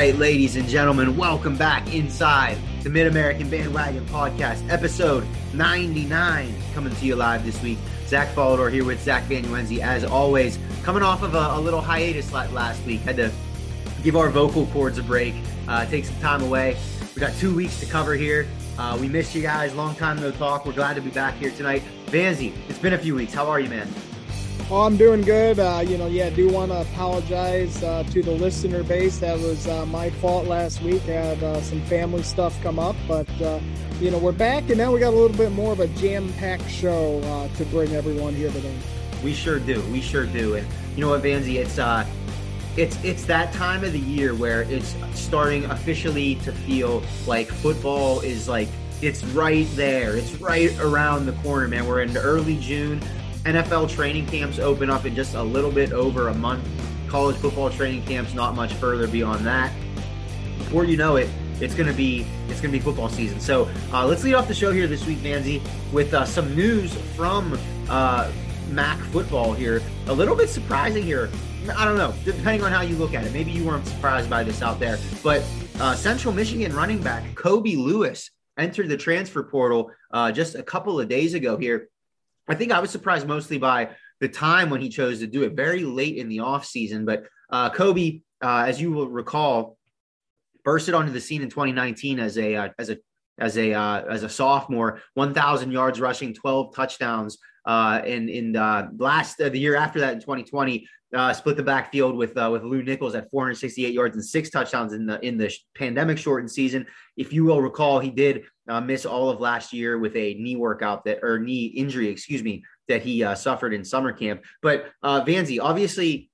right, ladies and gentlemen, welcome back inside the Mid American Bandwagon Podcast, episode 99, coming to you live this week. Zach Falador here with Zach Vanuenzi, as always, coming off of a, a little hiatus last week. Had to give our vocal cords a break, uh, take some time away. We got two weeks to cover here. Uh, we missed you guys. Long time no talk. We're glad to be back here tonight. Vanzi, it's been a few weeks. How are you, man? I'm doing good. Uh, you know, yeah, I do want to apologize uh, to the listener base. That was uh, my fault last week. I had uh, some family stuff come up, but uh, you know, we're back, and now we got a little bit more of a jam-packed show uh, to bring everyone here today. We sure do. We sure do. And you know what, Vanzi, it's uh, it's it's that time of the year where it's starting officially to feel like football is like it's right there. It's right around the corner, man. We're in early June. NFL training camps open up in just a little bit over a month. College football training camps not much further beyond that. Before you know it, it's gonna be it's gonna be football season. So uh, let's lead off the show here this week, Nancy, with uh, some news from uh, MAC football here. A little bit surprising here. I don't know, depending on how you look at it. Maybe you weren't surprised by this out there, but uh, Central Michigan running back Kobe Lewis entered the transfer portal uh, just a couple of days ago here I think I was surprised mostly by the time when he chose to do it very late in the offseason. But uh, Kobe, uh, as you will recall, bursted onto the scene in 2019 as a uh, as a as a uh, as a sophomore, 1,000 yards rushing, 12 touchdowns. Uh, in in uh, last the year after that in 2020, split the backfield with uh, with Lew Nichols at 468 yards and six touchdowns in the in the pandemic shortened season. If you will recall, he did uh, miss all of last year with a knee workout that or knee injury, excuse me, that he uh, suffered in summer camp. But uh, Vanzi, obviously,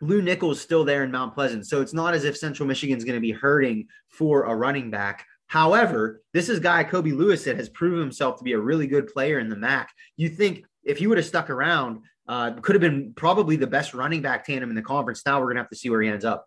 Lew Nichols is still there in Mount Pleasant, so it's not as if Central Michigan is going to be hurting for a running back. However, this is guy Kobe Lewis that has proven himself to be a really good player in the MAC. You think if he would have stuck around, uh, could have been probably the best running back tandem in the conference. Now we're going to have to see where he ends up.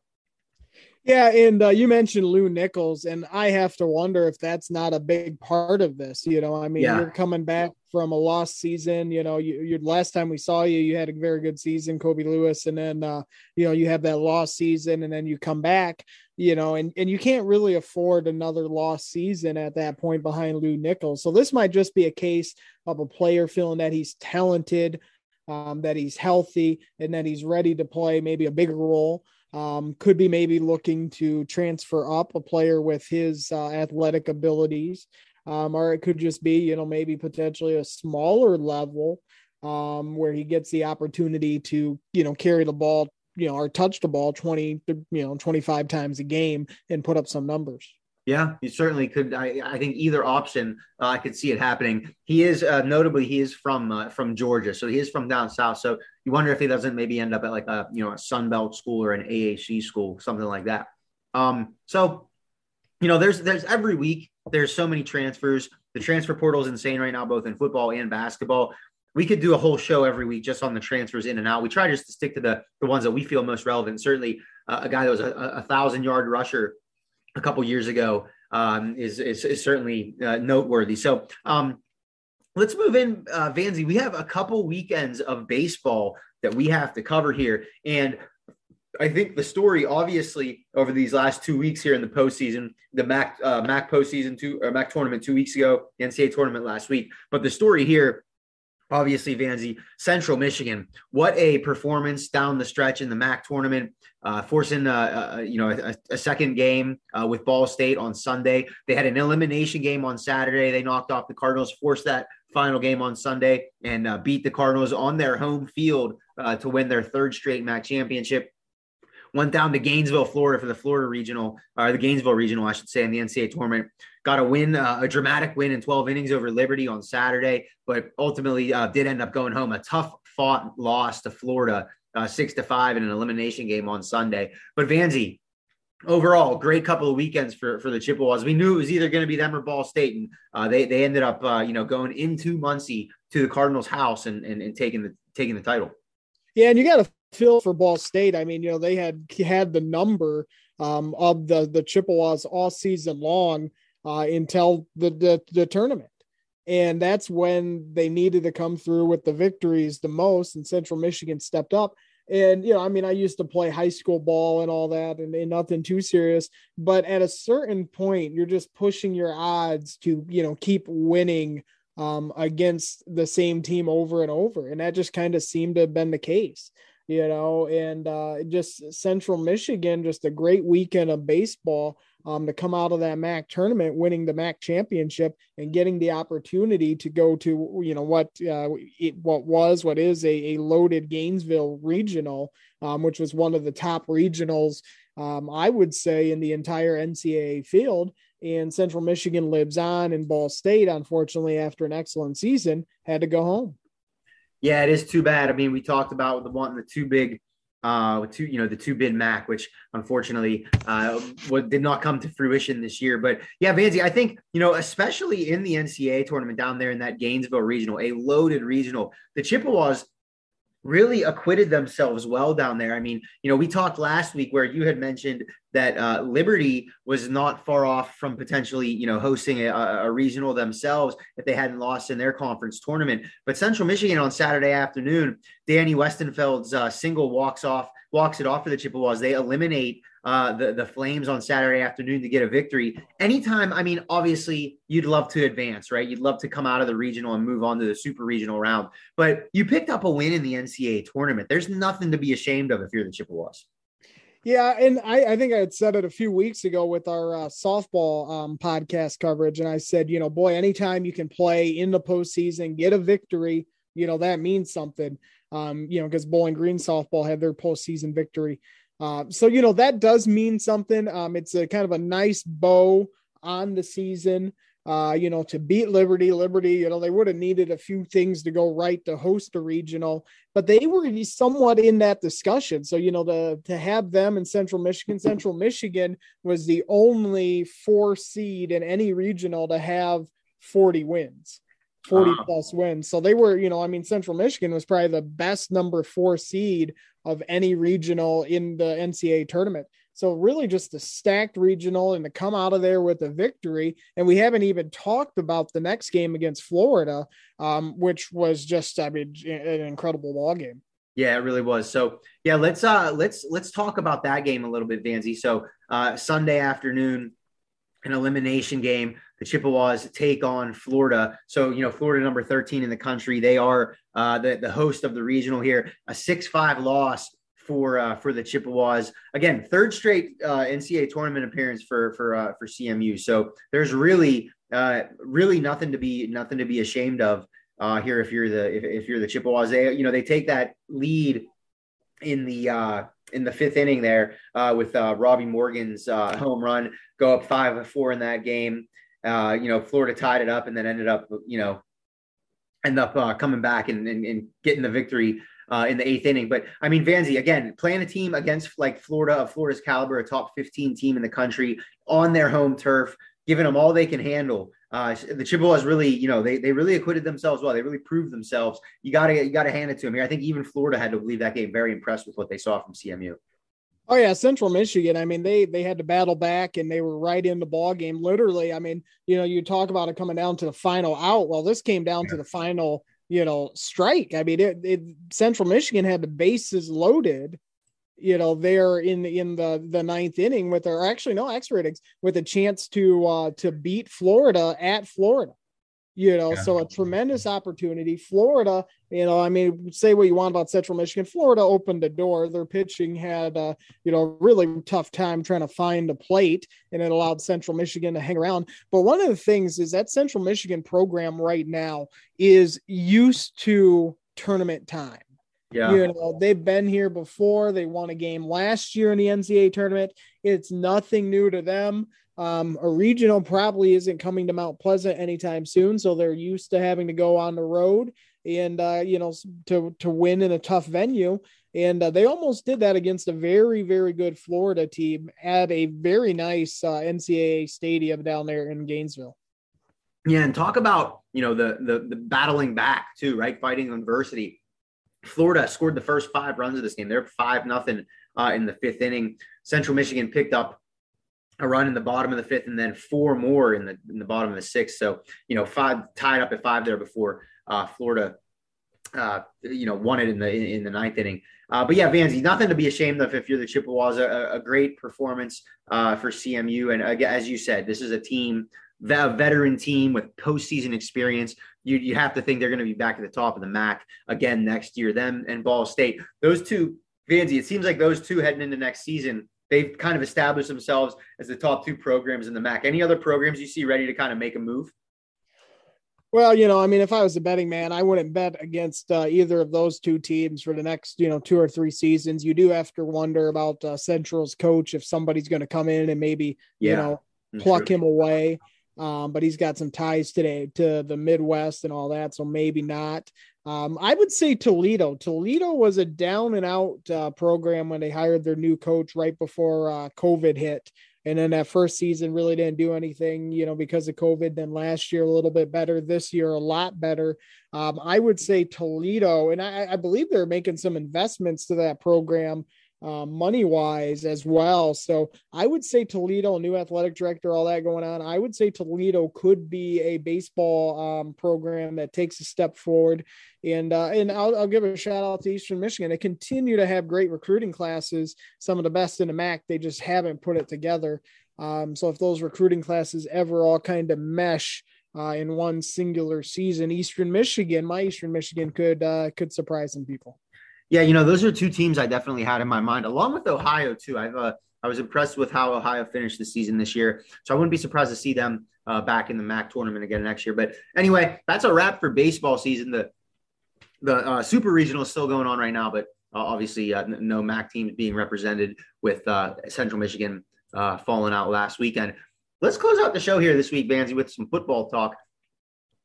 Yeah, and uh, you mentioned Lew Nichols, and I have to wonder if that's not a big part of this. You know, I mean, yeah. you're coming back from a lost season. You know, you, you last time we saw you, you had a very good season, Kobe Lewis, and then uh, you know you have that lost season, and then you come back. You know, and and you can't really afford another lost season at that point behind Lew Nichols. So this might just be a case of a player feeling that he's talented, um, that he's healthy, and that he's ready to play maybe a bigger role. Um, could be maybe looking to transfer up a player with his uh, athletic abilities, um, or it could just be, you know, maybe potentially a smaller level um, where he gets the opportunity to, you know, carry the ball, you know, or touch the ball 20, you know, 25 times a game and put up some numbers. Yeah, you certainly could. I, I think either option, uh, I could see it happening. He is uh, notably he is from uh, from Georgia, so he is from down south. So you wonder if he doesn't maybe end up at like a you know a Sun Belt school or an AAC school, something like that. Um, so you know, there's there's every week there's so many transfers. The transfer portal is insane right now, both in football and basketball. We could do a whole show every week just on the transfers in and out. We try just to stick to the the ones that we feel most relevant. Certainly, uh, a guy that was a, a thousand yard rusher a couple years ago um, is, is, is certainly uh, noteworthy. So um, let's move in, uh, Vanzi. We have a couple weekends of baseball that we have to cover here, and I think the story, obviously, over these last two weeks here in the postseason, the MAC uh, MAC postseason two or MAC tournament two weeks ago, the NCAA tournament last week, but the story here obviously Vanzi, Central Michigan. What a performance down the stretch in the MAC tournament, uh, forcing uh, uh, you know a, a second game uh, with Ball State on Sunday. They had an elimination game on Saturday. They knocked off the Cardinals, forced that final game on Sunday, and uh, beat the Cardinals on their home field uh, to win their third straight MAC championship. Went down to Gainesville, Florida for the Florida regional, or the Gainesville regional, I should say, in the NCAA tournament. Got a win, uh, a dramatic win in 12 innings over Liberty on Saturday, but ultimately uh, did end up going home. A tough fought loss to Florida, uh, six to five in an elimination game on Sunday. But Vanzi, overall, great couple of weekends for for the Chippewas. We knew it was either going to be them or Ball State, and uh, they they ended up uh, you know going into Muncie to the Cardinals' house and, and and taking the taking the title. Yeah, and you got to feel for Ball State. I mean, you know, they had had the number um, of the the Chippewas all season long uh, until the, the the tournament. And that's when they needed to come through with the victories the most, and Central Michigan stepped up. And, you know, I mean, I used to play high school ball and all that, and, and, nothing too serious. But at a certain point, you're just pushing your odds to, you know, keep winning um, against the same team over and over. And that just kind of seemed to have been the case you know, and uh, just Central Michigan, just a great weekend of baseball um, to come out of that MAC tournament, winning the MAC championship and getting the opportunity to go to, you know, what uh, it, what was, what is a, a loaded Gainesville regional, um, which was one of the top regionals, um, I would say, in the entire NCAA field. And Central Michigan lives on, and Ball State, unfortunately, after an excellent season, had to go home. Yeah, it is too bad. I mean, we talked about the one, the two big, uh, two, you know, the two bid MAC, which unfortunately, uh, what did not come to fruition this year. But yeah, Vanzi, I think you know, especially in the NCAA tournament down there in that Gainesville regional, a loaded regional, the Chippewas really acquitted themselves well down there. I mean, you know, we talked last week where you had mentioned that uh, Liberty was not far off from potentially, you know, hosting a, a, regional themselves if they hadn't lost in their conference tournament. But Central Michigan on Saturday afternoon, Danny Westenfeld's uh, single walks off, walks it off for the Chippewas. They eliminate uh, the the Flames on Saturday afternoon to get a victory. Anytime, I mean, obviously, you'd love to advance, right? You'd love to come out of the regional and move on to the super regional round. But you picked up a win in the NCAA tournament. There's nothing to be ashamed of if you're the Chippewas. Yeah, and I, I think I had said it a few weeks ago with our uh, softball um, podcast coverage, and I said, you know, boy, anytime you can play in the postseason, get a victory, you know, that means something. Um, you know, because Bowling Green softball had their postseason victory. Uh, so you know that does mean something. Um, it's a kind of a nice bow on the season. Uh, you know, to beat Liberty, Liberty, you know, they would have needed a few things to go right to host a regional, but they were somewhat in that discussion. So, you know, to, to have them in Central Michigan, Central Michigan was the only four seed in any regional to have 40 wins. 40 uh-huh. plus wins. So they were, you know, I mean, Central Michigan was probably the best number four seed of any regional in the NCAA tournament. So really just a stacked regional and to come out of there with a victory. And we haven't even talked about the next game against Florida, um, which was just, I mean, an incredible ball game. Yeah, it really was. So yeah, let's uh let's let's talk about that game a little bit, Vanzi. So uh Sunday afternoon, an elimination game. The Chippewas take on Florida. So, you know, Florida number 13 in the country. They are uh, the, the host of the regional here. A 6 5 loss for uh, for the Chippewas. Again, third straight uh, NCAA tournament appearance for for uh, for CMU. So there's really uh, really nothing to be nothing to be ashamed of uh, here if you're the if, if you're the Chippewas. They you know they take that lead in the uh, in the fifth inning there uh, with uh, Robbie Morgan's uh, home run, go up five four in that game. Uh, you know, Florida tied it up and then ended up, you know, end up uh, coming back and, and, and, getting the victory uh, in the eighth inning. But I mean, Vanzi again playing a team against like Florida of Florida's caliber, a top 15 team in the country on their home turf, giving them all they can handle. Uh, the Chippewas really, you know, they, they really acquitted themselves well. They really proved themselves. You gotta you gotta hand it to them here. I think even Florida had to leave that game very impressed with what they saw from CMU. Oh yeah, Central Michigan. I mean, they they had to battle back and they were right in the ball game. Literally, I mean, you know, you talk about it coming down to the final out. Well, this came down yeah. to the final, you know, strike. I mean, it, it Central Michigan had the bases loaded you know, there in in the the ninth inning with or actually no extra innings with a chance to uh to beat Florida at Florida. You know, yeah. so a tremendous opportunity. Florida, you know, I mean, say what you want about Central Michigan. Florida opened the door. Their pitching had, uh, you know, really tough time trying to find a plate, and it allowed Central Michigan to hang around. But one of the things is that Central Michigan program right now is used to tournament time yeah. You know, they've been here before. They won a game last year in the NCAA tournament. It's nothing new to them. Um, a regional probably isn't coming to Mount Pleasant anytime soon, so they're used to having to go on the road and uh, you know to to win in a tough venue. And uh, they almost did that against a very very good Florida team at a very nice uh, NCAA stadium down there in Gainesville. Yeah, and talk about you know the the, the battling back too, right? Fighting adversity. Florida scored the first five runs of this game. They're five nothing uh, in the fifth inning. Central Michigan picked up a run in the bottom of the fifth, and then four more in the in the bottom of the sixth. So you know, five tied up at five there before uh, Florida, uh, you know, won it in the in, in the ninth inning. Uh, but yeah, Vanzi, nothing to be ashamed of if you're the Chippewas. A, a great performance uh, for CMU, and as you said, this is a team, a veteran team with postseason experience. You you have to think they're going to be back at the top of the MAC again next year. Them and Ball State, those two. Vanzi, it seems like those two heading into next season they've kind of established themselves as the top two programs in the MAC. Any other programs you see ready to kind of make a move? Well, you know, I mean, if I was a betting man, I wouldn't bet against uh, either of those two teams for the next, you know, two or three seasons. You do have to wonder about uh, Central's coach if somebody's going to come in and maybe, yeah, you know, pluck true. him away. Um, but he's got some ties today to the Midwest and all that, so maybe not. Um, I would say Toledo. Toledo was a down and out uh, program when they hired their new coach right before uh, COVID hit. And then that first season really didn't do anything, you know, because of COVID. Then last year, a little bit better. This year, a lot better. Um, I would say Toledo, and I, I believe they're making some investments to that program uh, money wise as well. So I would say Toledo, new athletic director, all that going on. I would say Toledo could be a baseball um, program that takes a step forward. And uh, and I'll, I'll, give a shout out to Eastern Michigan. They continue to have great recruiting classes, some of the best in the MAC. They just haven't put it together. Um, so if those recruiting classes ever all kind of mesh. Uh, in one singular season, Eastern Michigan, my Eastern Michigan could uh, could surprise some people. Yeah, you know, those are two teams I definitely had in my mind, along with Ohio too. I've uh, I was impressed with how Ohio finished the season this year, so I wouldn't be surprised to see them uh, back in the MAC tournament again next year. But anyway, that's a wrap for baseball season. The the uh, Super Regional is still going on right now, but uh, obviously uh, no MAC teams being represented with uh, Central Michigan falling out last weekend. Let's close out the show here this week, Vanzi, with some football talk.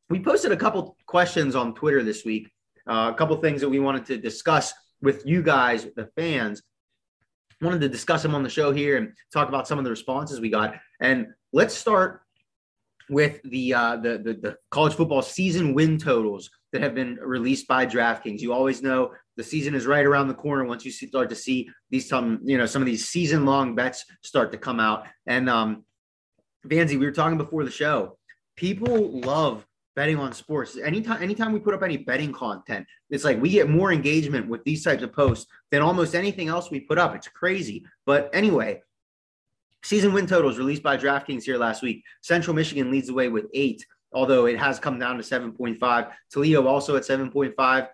We posted a couple questions on Twitter this week uh, a couple things that we wanted to discuss with you guys, the fans. Wanted to discuss them on the show here and talk about some of the responses we got. And let's start with the, uh, the, the the college football season win totals that have been released by DraftKings. You always know the season is right around the corner once you start to see these some you know some of these season long bets start to come out. And um, Vanzi, we were talking before the show. People love betting on sports. Anytime anytime we put up any betting content, it's like we get more engagement with these types of posts than almost anything else we put up. It's crazy. But anyway, season win totals released by DraftKings here last week. Central Michigan leads the way with eight, although it has come down to 7.5. Toledo also at 7.5.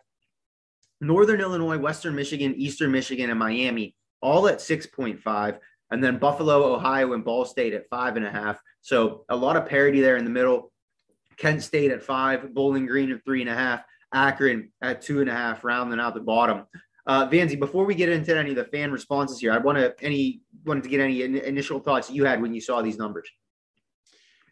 Northern Illinois, Western Michigan, Eastern Michigan, and Miami all at 6.5. And then Buffalo, Ohio, and Ball State at five and a half. So a lot of parity there in the middle. Kent State at five, Bowling Green at three and a half, Akron at two and a half, rounding out the bottom. Uh, Vanzi, before we get into any of the fan responses here, I want to any wanted to get any in, initial thoughts you had when you saw these numbers.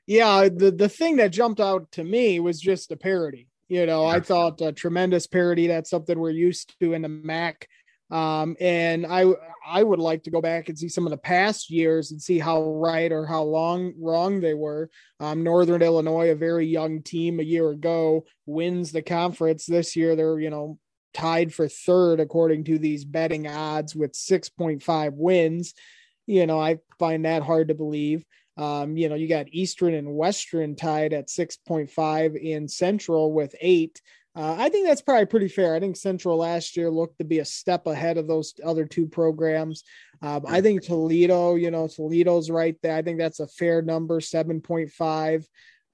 Yeah, the the thing that jumped out to me was just the parity. You know, yeah. I thought a tremendous parity. That's something we're used to in the MAC. Um, and I I would like to go back and see some of the past years and see how right or how long wrong they were. Um, Northern Illinois, a very young team a year ago, wins the conference this year. They're you know tied for third according to these betting odds with 6.5 wins. You know, I find that hard to believe. Um, you know, you got Eastern and Western tied at 6.5 in Central with eight. Uh, I think that's probably pretty fair. I think Central last year looked to be a step ahead of those other two programs. Um, I think Toledo, you know, Toledo's right there. I think that's a fair number, 7.5.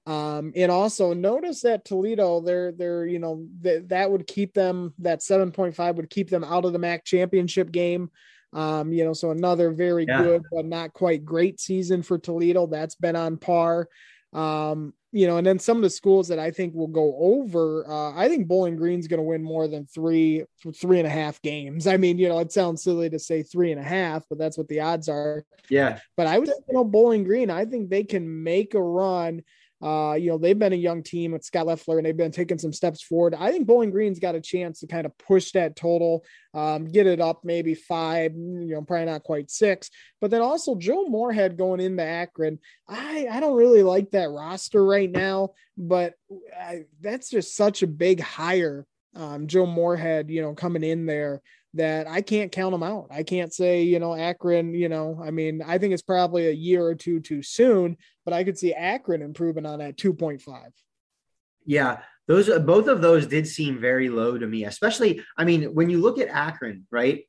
Um, and also notice that Toledo, they're, they're, you know, th- that would keep them, that 7.5 would keep them out of the MAC championship game. Um, you know, so another very yeah. good, but not quite great season for Toledo. That's been on par. Um, you know, and then some of the schools that I think will go over, uh, I think Bowling Green's going to win more than three, three and a half games. I mean, you know, it sounds silly to say three and a half, but that's what the odds are. Yeah. But I would, you know, Bowling Green, I think they can make a run uh, you know, they've been a young team with Scot Loeffler and they've been taking some steps forward. I think Bowling Green's got a chance to kind of push that total, um, get it up maybe five, you know, probably not quite six. But then also Joe Moorhead going into Akron. I, I don't really like that roster right now, but I, that's just such a big hire. Um, Joe Moorhead, you know, coming in there that I can't count them out. I can't say, you know, Akron, you know, I mean, I think it's probably a year or two too soon, but I could see Akron improving on that 2.5. Yeah, those both of those did seem very low to me, especially, I mean, when you look at Akron, right?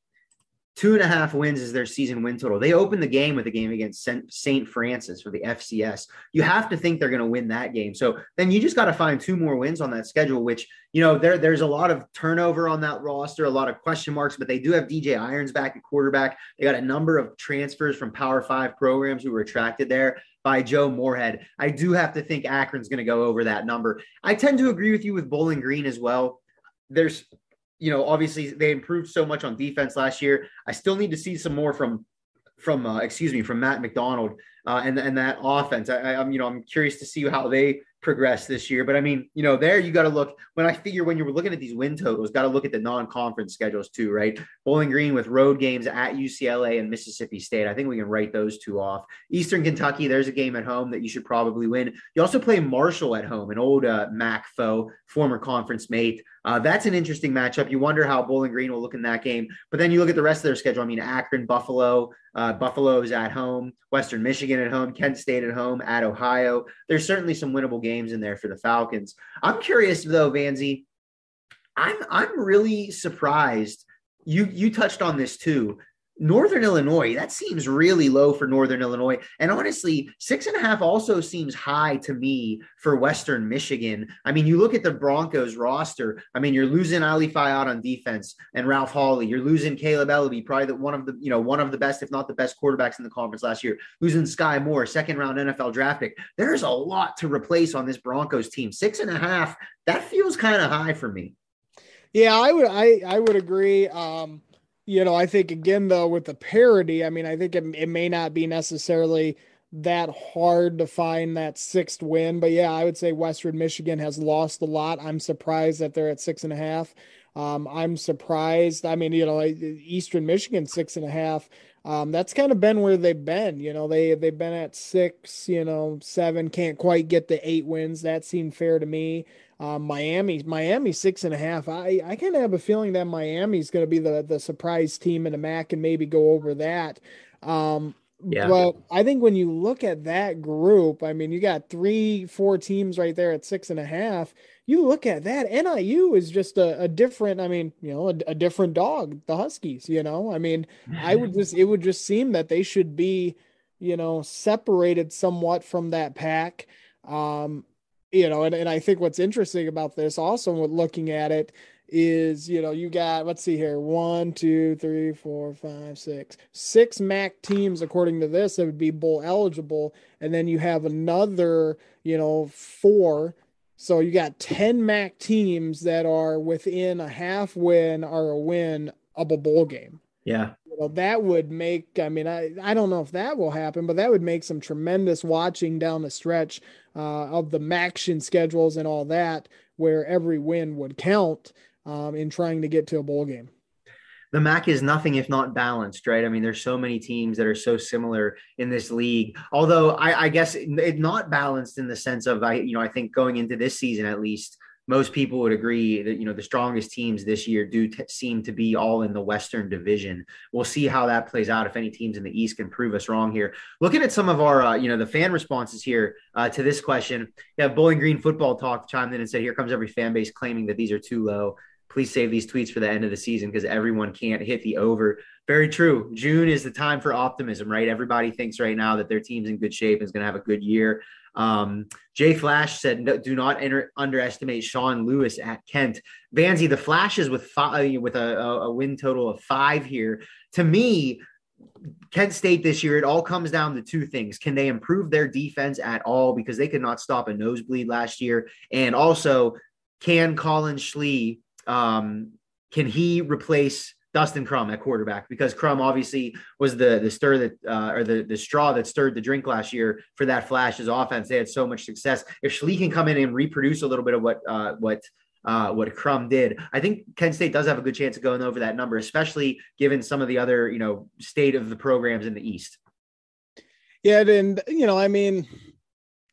Two and a half wins is their season win total. They opened the game with a game against St. Francis for the FCS. You have to think they're going to win that game. So then you just got to find two more wins on that schedule, which, you know, there, there's a lot of turnover on that roster, a lot of question marks, but they do have DJ Irons back at quarterback. They got a number of transfers from Power Five programs who were attracted there by Joe Moorhead. I do have to think Akron's going to go over that number. I tend to agree with you with Bowling Green as well. There's you know, obviously they improved so much on defense last year. I still need to see some more from from uh, excuse me from Matt McDonald uh, and and that offense. I, I'm you know I'm curious to see how they progress this year. But I mean, you know, there you got to look when I figure when you're looking at these win totals, got to look at the non-conference schedules too, right? Bowling Green with road games at UCLA and Mississippi State. I think we can write those two off. Eastern Kentucky, there's a game at home that you should probably win. You also play Marshall at home, an old uh, MAC foe, former conference mate. Uh, that's an interesting matchup. You wonder how Bowling Green will look in that game. But then you look at the rest of their schedule. I mean, Akron, Buffalo, uh, Buffalo is at home, Western Michigan at home, Kent State at home, at Ohio. There's certainly some winnable games in there for the Falcons. I'm curious though, Vanzi. I'm I'm really surprised. You you touched on this too. Northern Illinois, that seems really low for Northern Illinois. And honestly, six and a half also seems high to me for Western Michigan. I mean, you look at the Broncos roster. I mean, you're losing Ali Fayad on defense and Ralph Holley. You're losing Kaleb Eleby, probably the, one of the, you know, one of the best, if not the best quarterbacks in the conference last year. Losing Skyy Moore, second round NFL draft pick. There's a lot to replace on this Broncos team. Six and a half, that feels kind of high for me. Yeah, I would I I would agree. Um you know, I think again though with the parity, I mean, I think it, it may not be necessarily that hard to find that sixth win, but yeah, I would say Western Michigan has lost a lot. I'm surprised that they're at six and a half. Um, I'm surprised. I mean, you know, Eastern Michigan six and a half. Um, that's kind of been where they've been. You know, they they've been at six, you know, seven, can't quite get the eight wins. That seemed fair to me. Um, Miami, Miami six and a half. I, I kind of have a feeling that Miami's going to be the the surprise team in the MAC and maybe go over that. Um, yeah. But I think when you look at that group, I mean, you got three, four teams right there at six and a half. You look at that, NIU is just a, a different, I mean, you know, a, a, different dog, the Huskies, you know. I mean, I would just, it would just seem that they should be, you know, separated somewhat from that pack. Um, you know, and, and I think what's interesting about this also with looking at it is, you know, you got, let's see here, one, two, three, four, five, six, six MAC teams, according to this, that would be bowl eligible. And then you have another, you know, four. So you got 10 MAC teams that are within a half win or a win of a bowl game. Yeah. Well, that would make, I mean, I, I don't know if that will happen, but that would make some tremendous watching down the stretch uh, of the MACtion schedules and all that, where every win would count um, in trying to get to a bowl game. The MAC is nothing if not balanced, right? I mean, there's so many teams that are so similar in this league. Although I, I guess it, it not balanced in the sense of I, you know, I think going into this season at least, most people would agree that you know the strongest teams this year do t- seem to be all in the Western Division. We'll see how that plays out. If any teams in the East can prove us wrong here. Looking at some of our uh, you know the fan responses here uh, to this question, yeah, Bowling Green Football Talk chimed in and said, "Here comes every fan base claiming that these are too low." Please save these tweets for the end of the season because everyone can't hit the over. Very true. June is the time for optimism, right? Everybody thinks right now that their team's in good shape and is going to have a good year. Um, Jay Flash said, "Do not enter, underestimate Sean Lewis at Kent." Vanzi, the Flashes with five, with a, a win total of five here. To me, Kent State this year, it all comes down to two things. Can they improve their defense at all? Because they could not stop a nosebleed last year. And also, can Collin Schlee, um, can he replace Dustin Crum at quarterback? Because Crum obviously was the the stir that uh, or the the straw that stirred the drink last year for that Flashes offense. They had so much success. If Schlee can come in and reproduce a little bit of what uh, what uh, what Crum did. I think Kent State does have a good chance of going over that number, especially given some of the other, you know, state of the programs in the East. Yeah, and you know, I mean,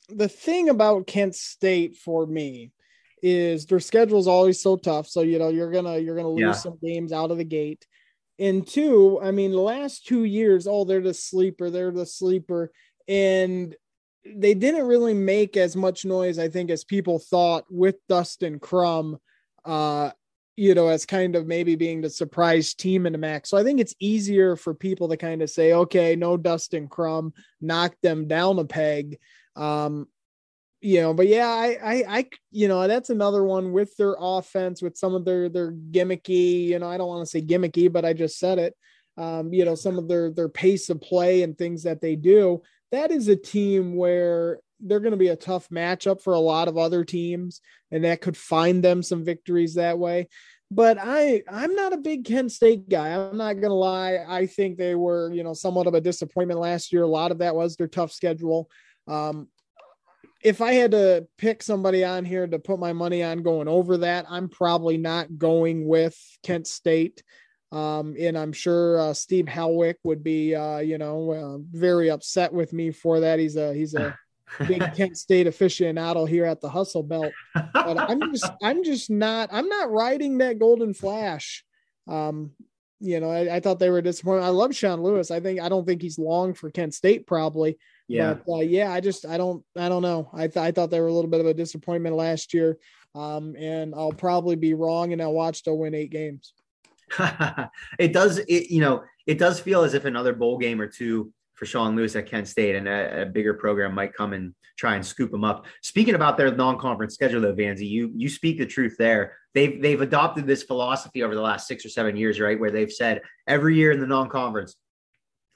the thing about Kent State for me is their schedule is always so tough. So you know, you're gonna you're gonna lose yeah. some games out of the gate. And two, I mean, the last two years, oh, they're the sleeper, they're the sleeper, and they didn't really make as much noise, I think, as people thought with Dustin Crum, uh, you know, as kind of maybe being the surprise team in the MAC. So I think it's easier for people to kind of say, okay, no Dustin Crum, knock them down a peg. Um, you know, but yeah, I, I, I, you know, that's another one with their offense, with some of their, their gimmicky, you know, I don't want to say gimmicky, but I just said it. Um, you know, some of their, their pace of play and things that they do that is a team where they're going to be a tough matchup for a lot of other teams, and that could find them some victories that way. But I, I'm not a big Kent State guy. I'm not going to lie. I think they were, you know, somewhat of a disappointment last year. A lot of that was their tough schedule. Um, if I had to pick somebody on here to put my money on going over that, I'm probably not going with Kent State. Um, and I'm sure uh, Steve Helwick would be, uh, you know, uh, very upset with me for that. He's a he's a big Kent State aficionado here at the Hustle Belt. But I'm just I'm just not I'm not riding that Golden Flash. Um, you know, I, I, thought they were disappointed. I love Sean Lewis. I think I don't think he's long for Kent State probably. Yeah. But uh, yeah, I just I don't I don't know. I th- I thought they were a little bit of a disappointment last year. Um, and I'll probably be wrong, and I watched to win eight games. it does, it, you know, it does feel as if another bowl game or two for Sean Lewis at Kent State and a, a, bigger program might come and try and scoop them up. Speaking about their non-conference schedule, though, Vanzi, you you speak the truth there. They've they've adopted this philosophy over the last six or seven years, right? Where they've said every year in the non-conference,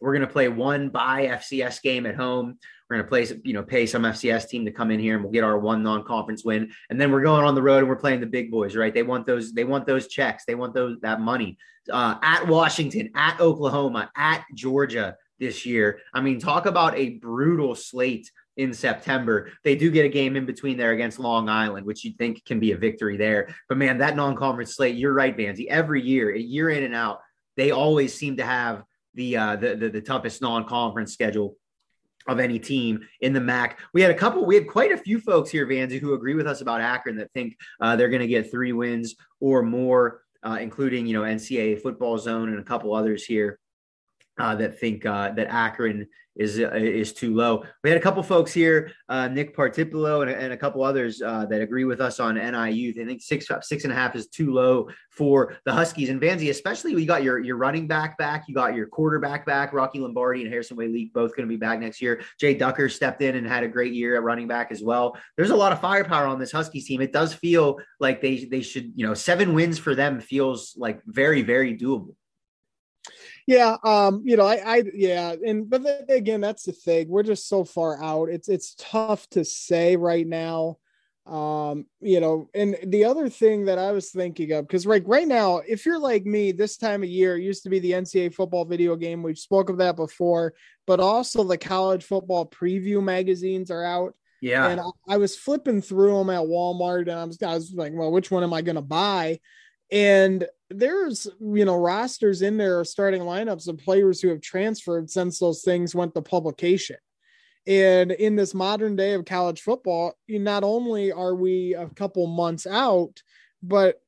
we're going to play one by FCS game at home. We're going to play, you know, pay some FCS team to come in here and we'll get our one non-conference win. And then we're going on the road and we're playing the big boys, right? They want those, they want those checks. They want those, that money uh, at Washington, at Oklahoma, at Georgia this year. I mean, talk about a brutal slate in September. They do get a game in between there against Long Island, which you'd think can be a victory there. But man, that non-conference slate, you're right, Vanzi. Every year, year in and out, they always seem to have the uh, the, the, the toughest non-conference schedule of any team in the MAC. We had a couple, we had quite a few folks here, Vanzi, who agree with us about Akron that think uh, they're going to get three wins or more, uh, including you know NCAA football zone and a couple others here uh, that think uh, that Akron is uh, is too low. We had a couple folks here, uh, Nick Partipolo and, and, a couple others uh, that agree with us on NIU. They think six six and a half is too low for the Huskies and Vanzi, especially you got your your running back back, you got your quarterback back, Rocky Lombardi and Harrison Waylee both going to be back next year. Jay Ducker stepped in and had a great year at running back as well. There's a lot of firepower on this Huskies team. It does feel like they they should you know seven wins for them feels like very very doable. Yeah, um, you know, I, I, yeah, and but then, again, that's the thing. We're just so far out. It's it's tough to say right now. Um, you know, and the other thing that I was thinking of, because like right now, if you're like me, this time of year used to be the NCAA football video game. We've spoke of that before, but also the college football preview magazines are out. Yeah, and I, I was flipping through them at Walmart, and I was, I was like, well, which one am I going to buy? And there's you know rosters in there starting lineups of players who have transferred since those things went to publication. And in this modern day of college football not only are we a couple months out but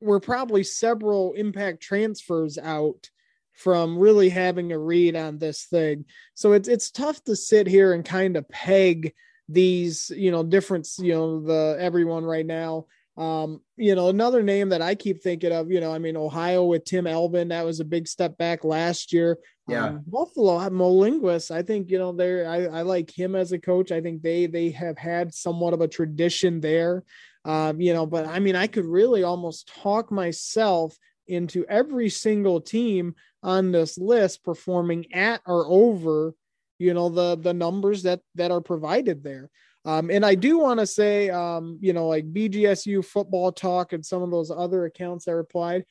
we're probably several impact transfers out from really having a read on this thing. So it's it's tough to sit here and kind of peg these you know different you know the everyone right now um, you know, another name that I keep thinking of, you know, I mean, Ohio with Tim Albin, that was a big step back last year. Yeah. Um, Buffalo, Mo Linguist, I think, you know, they're, I, I like him as a coach. I think they, they have had somewhat of a tradition there. Um, you know, but I mean, I could really almost talk myself into every single team on this list performing at or over, you know, the the numbers that that are provided there. Um, and I do want to say, um, you know, like BGSU football talk and some of those other accounts that replied,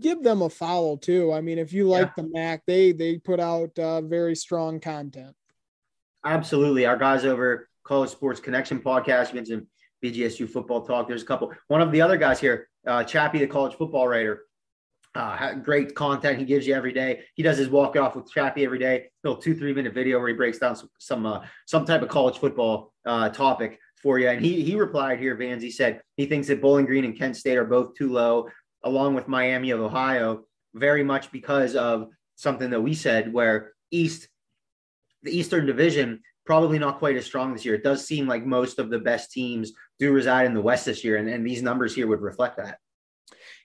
give them a follow too. I mean, if you like yeah. the MAC, they they put out uh, very strong content. Absolutely, our guys over College Sports Connection podcast mentioned BGSU football talk. There's a couple. One of the other guys here, uh, Chappie, the college football writer, uh, great content he gives you every day. He does his walk off with Chappie every day. Little two three minute video where he breaks down some some uh, some type of college football uh, topic for you. And he he replied here, Vans. He said he thinks that Bowling Green and Kent State are both too low, along with Miami of Ohio, very much because of something that we said where East the Eastern Division probably not quite as strong this year. It does seem like most of the best teams do reside in the West this year, and, and these numbers here would reflect that.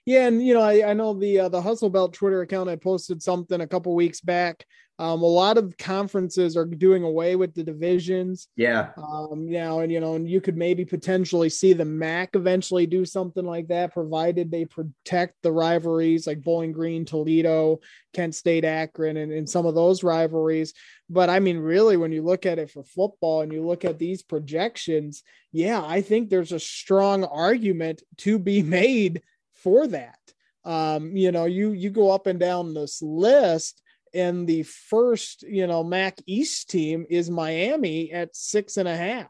Yeah, and you know, I, I know the uh, the Hustle Belt Twitter account I posted something a couple weeks back. Um, a lot of conferences are doing away with the divisions. Yeah. Um, now, and you know, and you could maybe potentially see the MAC eventually do something like that, provided they protect the rivalries like Bowling Green, Toledo, Kent State, Akron, and, and some of those rivalries. But I mean, really, when you look at it for football and you look at these projections, yeah, I think there's a strong argument to be made for that. Um, you know, you you go up and down this list, and the first, you know, MAC East team is Miami at six and a half.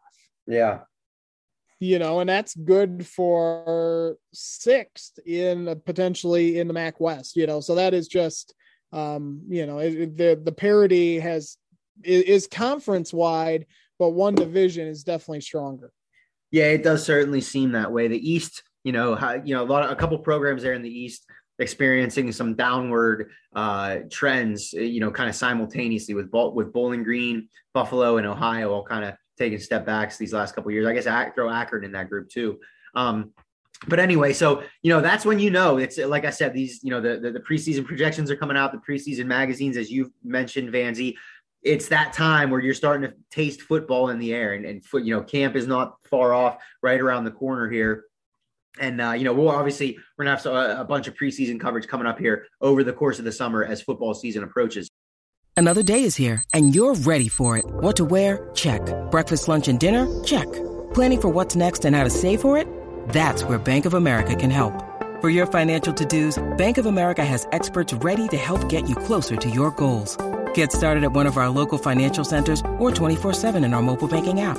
Yeah. You know, and that's good for sixth in potentially in the MAC West. You know, so that is just, um, you know, it, the the parity has is conference wide, but one division is definitely stronger. Yeah, it does certainly seem that way. The East you know, how, you know, a lot of a couple programs there in the East experiencing some downward uh, trends, you know, kind of simultaneously with with Bowling Green, Buffalo, and Ohio all kind of taking step backs these last couple years. I guess I throw Akron in that group too. Um, but anyway, so you know that's when you know it's like I said, these you know the, the, the preseason projections are coming out, the preseason magazines, as you've mentioned, Vanzi. It's that time where you're starting to taste football in the air, and, and foot, you know camp is not far off, right around the corner here and uh, you know we'll obviously we're gonna have a, a bunch of preseason coverage coming up here over the course of the summer as football season approaches. Another day is here and you're ready for it. What to wear? Check. Breakfast lunch and dinner? Check. Planning for what's next and how to save for it? That's where bank of america can help. For your financial to-dos bank of america has experts ready to help get you closer to your goals. Get started at one of our local financial centers or 24-7 in our mobile banking app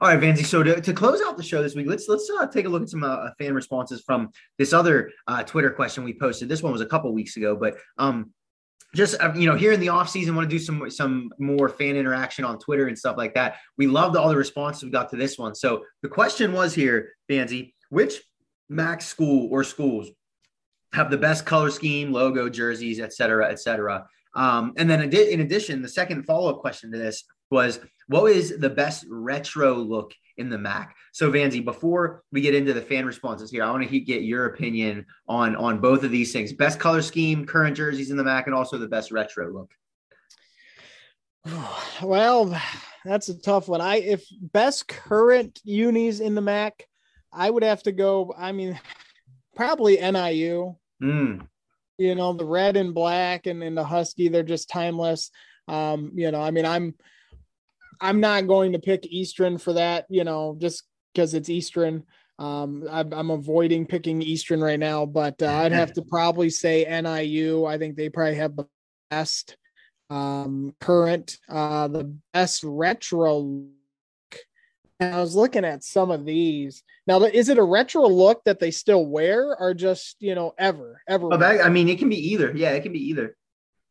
All right, Vanzi. So to, to close out the show this week, let's let's uh, take a look at some uh, fan responses from this other uh, Twitter question we posted. This one was a couple weeks ago, but um, just uh, you know, here in the off season, want to do some some more fan interaction on Twitter and stuff like that. We loved all the responses we got to this one. So the question was here, Vanzi, which Max school or schools have the best color scheme, logo, jerseys, et cetera, et cetera. Um, and then in addition, the second follow up question to this was what is the best retro look in the MAC? So Vanzi, before we get into the fan responses here, I want to get your opinion on on both of these things: best color scheme, current jerseys in the MAC, and also the best retro look. Well, that's a tough one. I if best current unis in the MAC, I would have to go. I mean, probably NIU. Mm. You know, the red and black and, and the husky, they're just timeless. Um, you know, I mean, I'm I'm not going to pick Eastern for that, you know, just because it's Eastern. Um, I'm, I'm, avoiding picking Eastern right now, but uh, I'd have to probably say NIU. I think they probably have the best um, current, uh, the best retro. Look. And I was looking at some of these. Now, is it a retro look that they still wear, or just you know ever ever? Oh, that, I mean, it can be either. Yeah, it can be either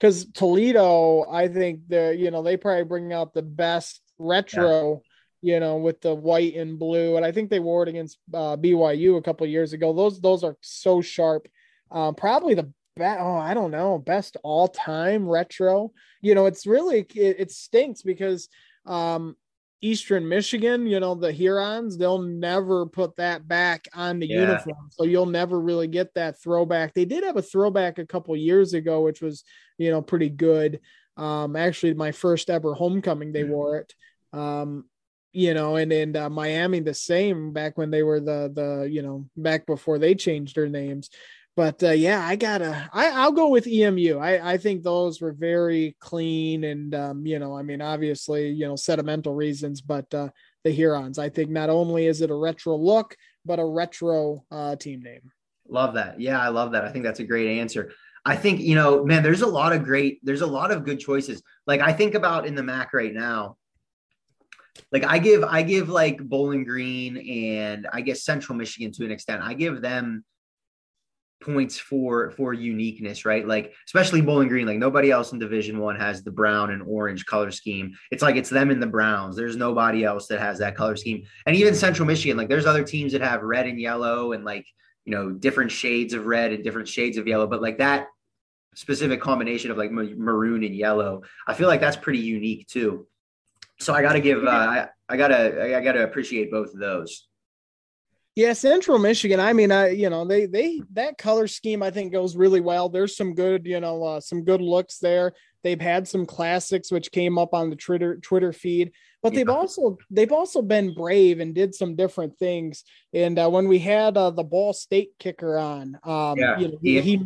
because Toledo, I think they're you know they probably bring out the best retro. Yeah. You know, with the white and blue, and I think they wore it against uh, BYU a couple years ago. Those those are so sharp. Um, probably the best. Oh, I don't know, best all time retro. You know, it's really it, it stinks because um, Eastern Michigan, you know, the Hurons, they'll never put that back on the yeah. uniform. So you'll never really get that throwback. They did have a throwback a couple years ago, which was, you know, pretty good. Um, actually, my first ever homecoming, they wore it. Um, you know, and and uh, Miami the same back when they were the the you know back before they changed their names but uh, yeah, I gotta. I, I'll go with EMU. I, I think those were very clean, and um, you know, I mean, obviously, you know, sentimental reasons, but uh, the Hurons. I think not only is it a retro look, but a retro uh, team name. Love that. Yeah, I love that. I think that's a great answer. I think you know, man, there's a lot of great. There's a lot of good choices. Like I think about in the MAC right now. Like I give, I give like Bowling Green and I guess Central Michigan to an extent. I give them points for for uniqueness right like especially bowling green like nobody else in division one has the brown and orange color scheme it's like it's them and the browns there's nobody else that has that color scheme and even central michigan like there's other teams that have red and yellow and like you know different shades of red and different shades of yellow but like that specific combination of like maroon and yellow i feel like that's pretty unique too so i gotta give uh, I, I gotta i gotta appreciate both of those yeah, Central Michigan. I mean, I you know they they that color scheme I think goes really well. There's some good you know uh, some good looks there. They've had some classics which came up on the Twitter Twitter feed, but yeah. they've also they've also been brave and did some different things. And uh, when we had uh, the Ball State kicker on, um, yeah. You know, he, yeah. he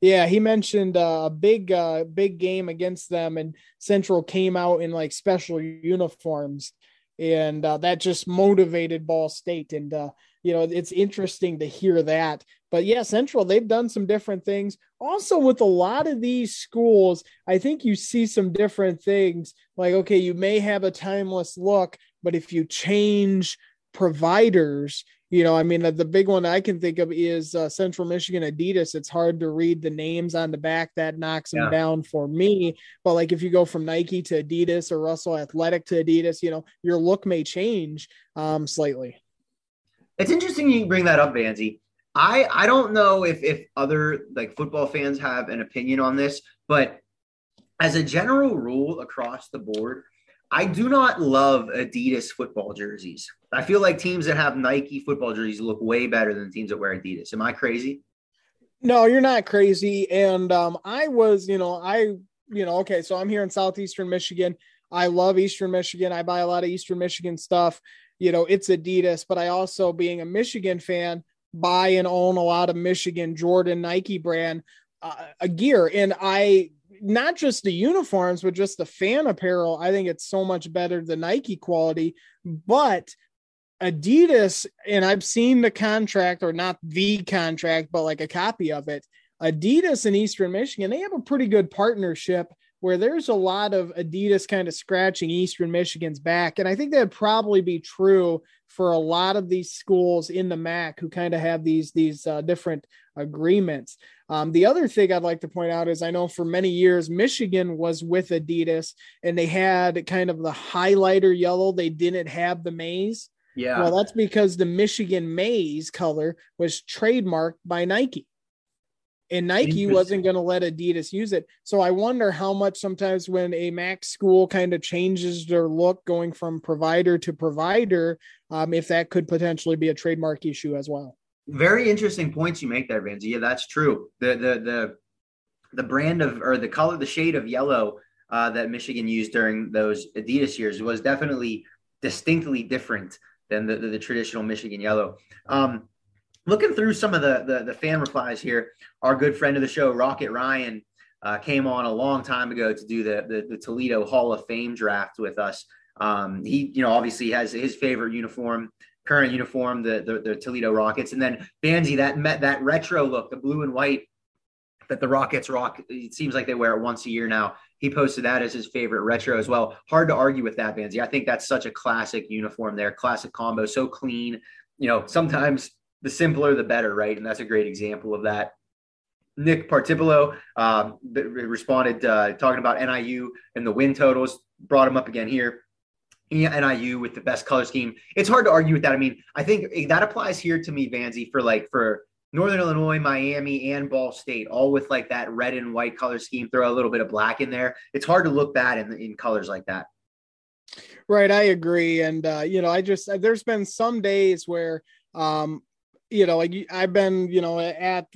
yeah, he mentioned uh, a big, uh, big game against them, and Central came out in like special uniforms, and uh, that just motivated Ball State. And uh, you know, it's interesting to hear that. But yeah, Central, they've done some different things. Also, with a lot of these schools, I think you see some different things. Like, okay, you may have a timeless look, but if you change providers, you know, I mean, the big one I can think of is uh, Central Michigan Adidas. It's hard to read the names on the back. That knocks them yeah. down for me. But like if you go from Nike to Adidas or Russell Athletic to Adidas, you know, your look may change um, slightly. It's interesting you bring that up, Vanzi. I I don't know if if other like football fans have an opinion on this, but as a general rule across the board, I do not love Adidas football jerseys. I feel like teams that have Nike football jerseys look way better than teams that wear Adidas. Am I crazy? No, you're not crazy. And um, I was, you know, I, you know, okay, so I'm here in southeastern Michigan. I love Eastern Michigan. I buy a lot of Eastern Michigan stuff you know, it's Adidas, but I also, being a Michigan fan, buy and own a lot of Michigan Jordan Nike brand uh, a gear. And I, not just the uniforms, but just the fan apparel, I think it's so much better than Nike quality. But Adidas, and I've seen the contract or not the contract, but like a copy of it. Adidas and Eastern Michigan, they have a pretty good partnership where there's a lot of Adidas kind of scratching Eastern Michigan's back. And I think that'd probably be true for a lot of these schools in the MAC who kind of have these, these uh, different agreements. Um, the other thing I'd like to point out is I know for many years Michigan was with Adidas and they had kind of the highlighter yellow. They didn't have the maize. Yeah. Well, that's because the Michigan maize color was trademarked by Nike and Nike wasn't going to let Adidas use it. So I wonder how much sometimes when a MAC school kind of changes their look going from provider to provider, um, if that could potentially be a trademark issue as well. Very interesting points you make there, Vanzi. Yeah, that's true. The the the the brand of or the color, the shade of yellow uh, that Michigan used during those Adidas years was definitely distinctly different than the, the, the traditional Michigan yellow. Um, looking through some of the, the, the fan replies here, our good friend of the show, Rocket Ryan, uh, came on a long time ago to do the, the, the Toledo Hall of Fame draft with us. Um, he, you know, obviously has his favorite uniform, current uniform, the, the, the Toledo Rockets, and then Vanzi that met that retro look, the blue and white that the Rockets rock. It seems like they wear it once a year now. He posted that as his favorite retro as well. Hard to argue with that, Vanzi. I think that's such a classic uniform there, classic combo, so clean. You know, sometimes the simpler the better, right? And that's a great example of that. Nick Partipolo uh, responded uh, talking about NIU and the win totals. Brought him up again here. NIU with the best color scheme. It's hard to argue with that. I mean, I think that applies here to me, Vanzi, for like for Northern Illinois, Miami, and Ball State, all with like that red and white color scheme. Throw a little bit of black in there. It's hard to look bad in in colors like that. Right, I agree, and uh, you know, I just there's been some days where um, you know, like I've been, you know, at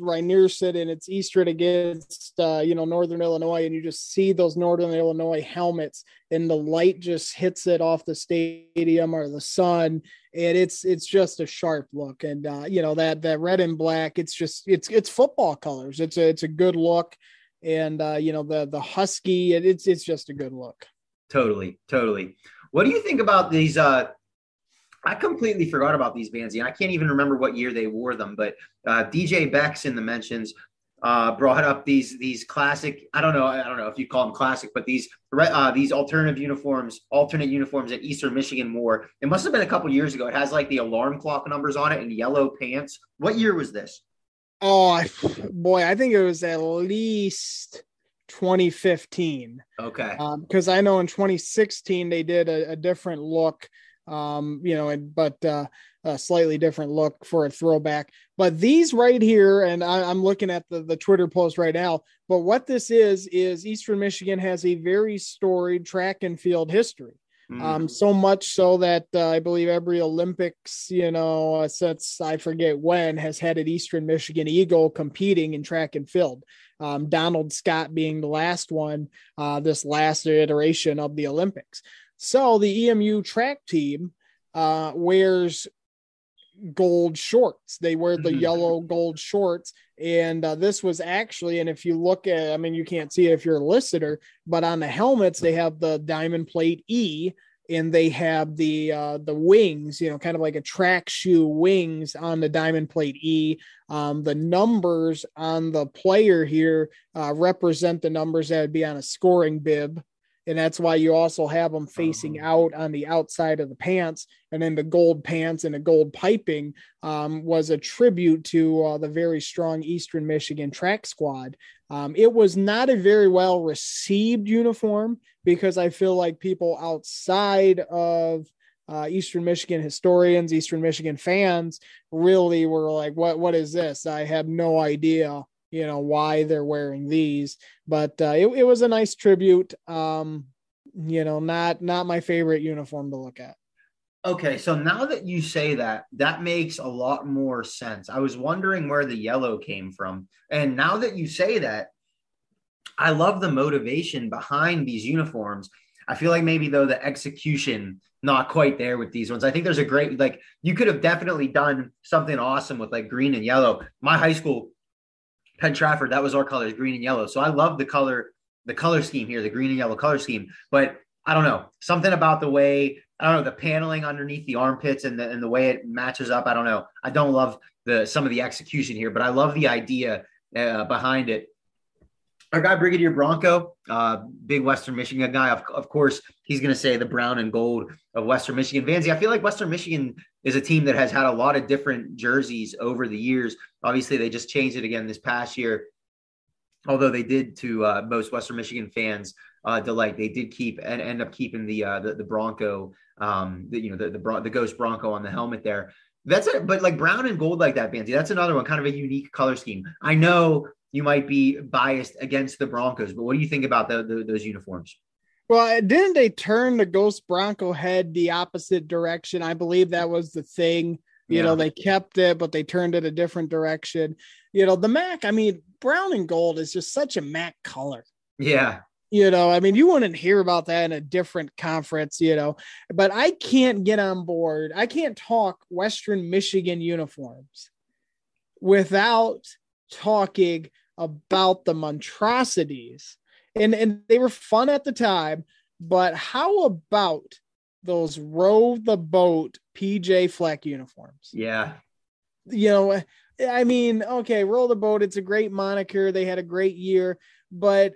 City and it's Eastern against, uh, you know, Northern Illinois, and you just see those Northern Illinois helmets, and the light just hits it off the stadium or the sun, and it's it's just a sharp look. And uh, you know that that red and black, it's just it's it's football colors. It's a it's a good look, and uh, you know the the husky, it, it's it's just a good look. Totally, totally. What do you think about these? uh I completely forgot about these bands, and I can't even remember what year they wore them. But uh, DJ Bex in the mentions uh, brought up these these classic. I don't know. I don't know if you call them classic, but these uh, these alternative uniforms, alternate uniforms at Eastern Michigan wore. It must have been a couple years ago. It has like the alarm clock numbers on it and yellow pants. What year was this? Oh I, boy, I think it was at least 2015. Okay. Because um, I know in 2016 they did a, a different look um, you know, and but uh, a slightly different look for a throwback. But these right here, and I, am looking at the, the Twitter post right now. But what this is is Eastern Michigan has a very storied track and field history. Mm. Um, so much so that uh, I believe every Olympics, you know, uh, since I forget when, has had an Eastern Michigan Eagle competing in track and field. Um, Donald Scott being the last one, uh, this last iteration of the Olympics. So the EMU track team uh, wears gold shorts. They wear the mm-hmm. yellow gold shorts. And uh, this was actually, and if you look at, I mean, you can't see it if you're a listener, but on the helmets, they have the diamond plate E and they have the uh, the wings, you know, kind of like a track shoe wings on the diamond plate E. Um, the numbers on the player here uh, represent the numbers that would be on a scoring bib and that's why you also have them facing uh-huh. out on the outside of the pants and then the gold pants and the gold piping um, was a tribute to uh, the very strong eastern michigan track squad um, it was not a very well received uniform because i feel like people outside of uh, Eastern Michigan historians, Eastern Michigan fans really were like, "What? What is this? I have no idea." You know why they're wearing these but uh, it, it was a nice tribute um you know not not my favorite uniform to look at. Okay so now that you say that that makes a lot more sense. I was wondering where the yellow came from and now that you say that i love the motivation behind these uniforms. I feel like maybe though the execution not quite there with these ones. I think there's a great like you could have definitely done something awesome with like green and yellow. My high school Penn Trafford, that was our colors, green and yellow. So I love the color, the color scheme here, the green and yellow color scheme. But I don't know, something about the way I don't know the paneling underneath the armpits and the and the way it matches up. I don't know. I don't love the some of the execution here, but I love the idea uh, behind it our guy Brigadier Bronco, uh, big Western Michigan guy. Of, of course, he's going to say the brown and gold of Western Michigan. Vanzi, I feel like Western Michigan is a team that has had a lot of different jerseys over the years. Obviously, they just changed it again this past year. Although they did to uh, most Western Michigan fans uh, delight, they did keep and end up keeping the uh, the, the Bronco, um, the, you know, the, the the Ghost Bronco on the helmet there. That's it. But like brown and gold like that, Vanzi, that's another one, kind of a unique color scheme. I know you might be biased against the Broncos. But what do you think about the, the, those uniforms? Well, didn't they turn the Ghost Bronco head the opposite direction? I believe that was the thing. You yeah. know, they kept it, but they turned it a different direction. You know, the MAC, I mean, brown and gold is just such a MAC color. Yeah. You know, I mean, you wouldn't hear about that in a different conference, you know, but I can't get on board. I can't talk Western Michigan uniforms without talking about the monstrosities. And and they were fun at the time, but how about those row the boat PJ Fleck uniforms? Yeah. You know, I mean, okay, roll the boat, it's a great moniker. They had a great year, but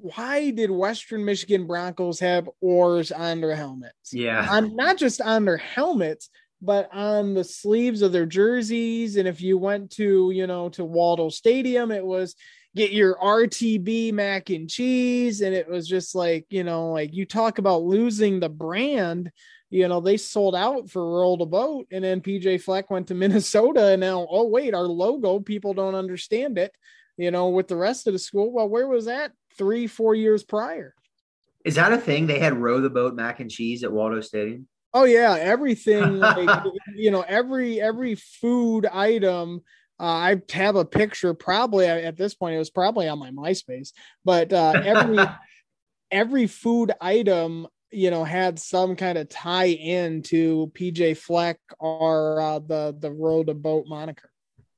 why did Western Michigan Broncos have oars on their helmets? Yeah. On not just on their helmets, but on the sleeves of their jerseys. And if you went to, you know, to Waldo Stadium, it was get your RTB mac and cheese. And it was just like, you know, like you talk about losing the brand, you know, they sold out for Roll the Boat. And then PJ Fleck went to Minnesota. And now, oh, wait, our logo, people don't understand it, you know, with the rest of the school. Well, where was that three, four years prior? Is that a thing? They had row the boat mac and cheese at Waldo Stadium. Oh yeah, everything. like, you know, every every food item. Uh, I have a picture. Probably at this point, it was probably on my MySpace. But uh, every every food item, you know, had some kind of tie in to PJ Fleck or uh, the the row to boat moniker.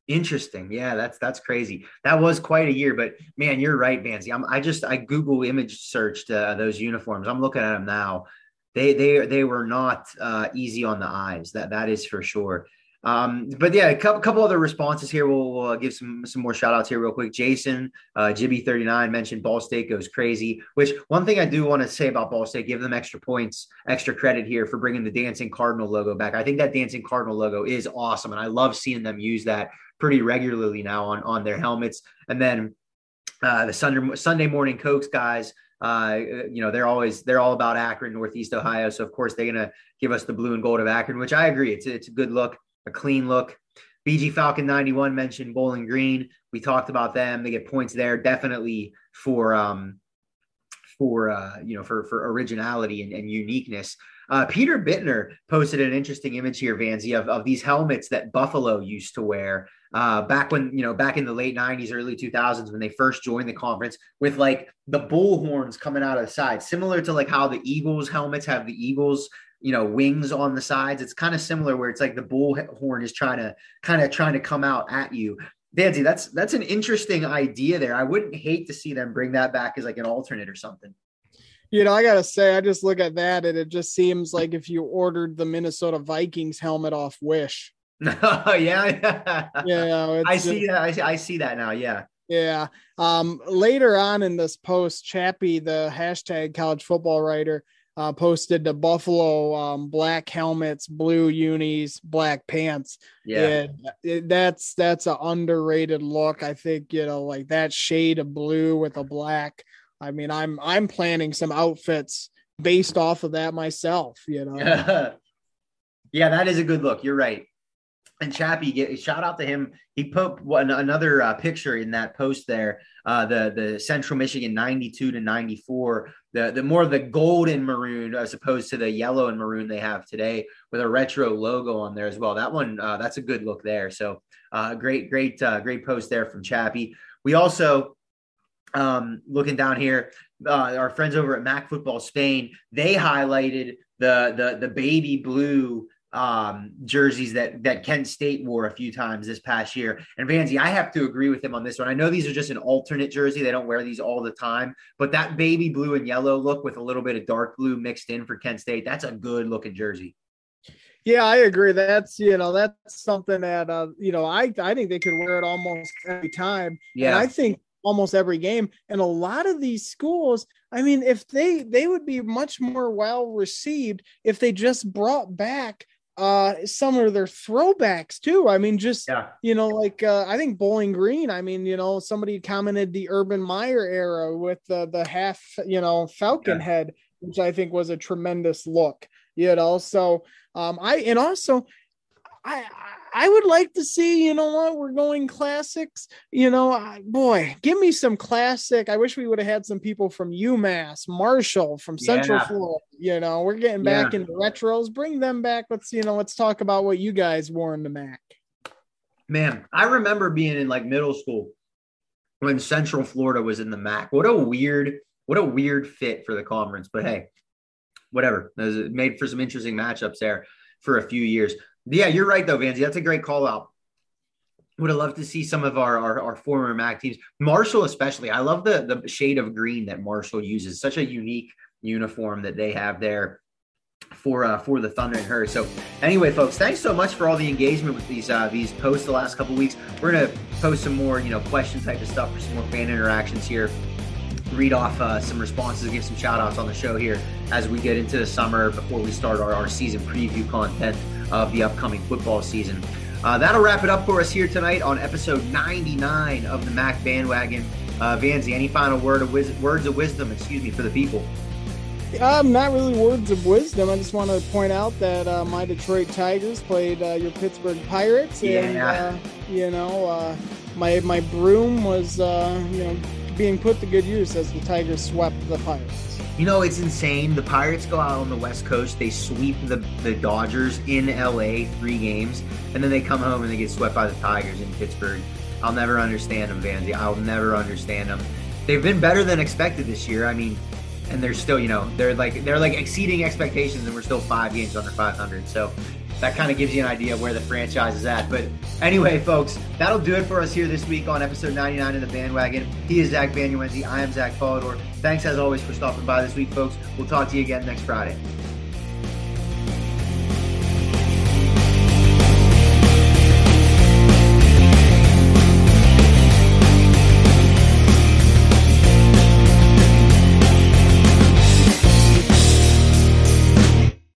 Interesting. Yeah, that's that's crazy. That was quite a year, but man, you're right, Vanzi. I'm, I just I Google image searched uh, those uniforms. I'm looking at them now. They they they were not uh, easy on the eyes. That that is for sure. Um, but yeah, a couple, couple other responses here. We'll, we'll, give some some more shout outs here real quick. Jason, uh, Jibby39 mentioned Ball State goes crazy, which one thing I do want to say about Ball State, give them extra points, extra credit here for bringing the Dancing Cardinal logo back. I think that Dancing Cardinal logo is awesome. And I love seeing them use that pretty regularly now on, on their helmets. And then uh, the Sunday, Sunday morning Cokes guys, uh, you know, they're always, they're all about Akron, Northeast Ohio. So of course they're to give us the blue and gold of Akron, which I agree. It's, it's a good look, a clean look. BG Falcon 91 mentioned Bowling Green. We talked about them. They get points there definitely for, um, for, uh, you know, for, for originality and, and uniqueness. Uh, Peter Bittner posted an interesting image here, Vanzi, of, of these helmets that Buffalo used to wear uh, back when you know back in the late 90s early 2000s when they first joined the conference with like the bull horns coming out of the side similar to like how the eagles helmets have the eagles you know wings on the sides it's kind of similar where it's like the bull horn is trying to kind of trying to come out at you Vanzi, that's that's an interesting idea there. I wouldn't hate to see them bring that back as like an alternate or something. You know, I gotta say, I just look at that and it just seems like if you ordered the Minnesota Vikings helmet off Wish. No, yeah, yeah. I see that. I see, I see that now. Yeah. Yeah. Um, later on in this post, Chappie, the hashtag college football writer, uh, posted the Buffalo um, black helmets, blue unis, black pants. Yeah, it, that's that's an underrated look. I think you know, like that shade of blue with a black. I mean, I'm I'm planning some outfits based off of that myself. You know. yeah, that is a good look. You're right and Chappie, get shout out to him. He put one, another uh, picture in that post there. Uh, the the Central Michigan ninety two to ninety four. The the more the golden maroon as opposed to the yellow and maroon they have today with a retro logo on there as well. That one uh, that's a good look there. So uh, great great uh, great post there from Chappie. We also um, looking down here, uh, our friends over at MAC Football Spain they highlighted the the the baby blue um, jerseys that that Kent State wore a few times this past year. And Vanzi, I have to agree with him on this one. I know these are just an alternate jersey; they don't wear these all the time. But that baby blue and yellow look with a little bit of dark blue mixed in for Kent State, that's a good looking jersey. Yeah, I agree. That's you know that's something that uh, you know I I think they could wear it almost every time. Yeah, and I think almost every game and a lot of these schools i mean if they they would be much more well received if they just brought back uh some of their throwbacks too i mean just yeah. you know like uh, i think bowling green i mean you know somebody commented the urban meyer era with the the half you know falcon yeah. head which i think was a tremendous look you know so um i and also I I would like to see, you know what, we're going classics. You know, I, boy, give me some classic. I wish we would have had some people from UMass, Marshall, from Central yeah. Florida. You know, we're getting back yeah. into retros. Bring them back. Let's, you know, let's talk about what you guys wore in the MAC. Man, I remember being in like middle school when Central Florida was in the MAC. What a weird, what a weird fit for the conference. But hey, whatever. It made for some interesting matchups there for a few years. Yeah, you're right though, Vanzi. That's a great call out. Would have loved to see some of our, our, our former MAC teams, Marshall especially. I love the the shade of green that Marshall uses. Such a unique uniform that they have there for uh, for the Thundering Herd. So anyway, folks, thanks so much for all the engagement with these uh, these posts the last couple weeks. We're gonna post some more you know question type of stuff for some more fan interactions here. Read off uh, some responses, give some shout outs on the show here as we get into the summer before we start our, our season preview content of the upcoming football season. Uh, that'll wrap it up for us here tonight on episode 99 of the MAC Bandwagon. Uh, Vanzi, any final word of wis- words of wisdom, excuse me, for the people? Um, not really words of wisdom. I just want to point out that uh, my Detroit Tigers played uh, your Pittsburgh Pirates, and yeah. uh, you know, uh, my my broom was uh, you know being put to good use as the Tigers swept the Pirates. You know, it's insane. The Pirates go out on the West Coast, they sweep the, the Dodgers in LA three games, and then they come home and they get swept by the Tigers in Pittsburgh. I'll never understand them, Vanzi. I'll never understand them. They've been better than expected this year. I mean, and they're still, you know, they're like they're like exceeding expectations, and we're still five games under 500. So that kind of gives you an idea of where the franchise is at. But anyway, folks, that'll do it for us here this week on episode 99 of the bandwagon. He is Zach Banuenzi. I am Zach Polidor. Thanks as always for stopping by this week, folks. We'll talk to you again next Friday.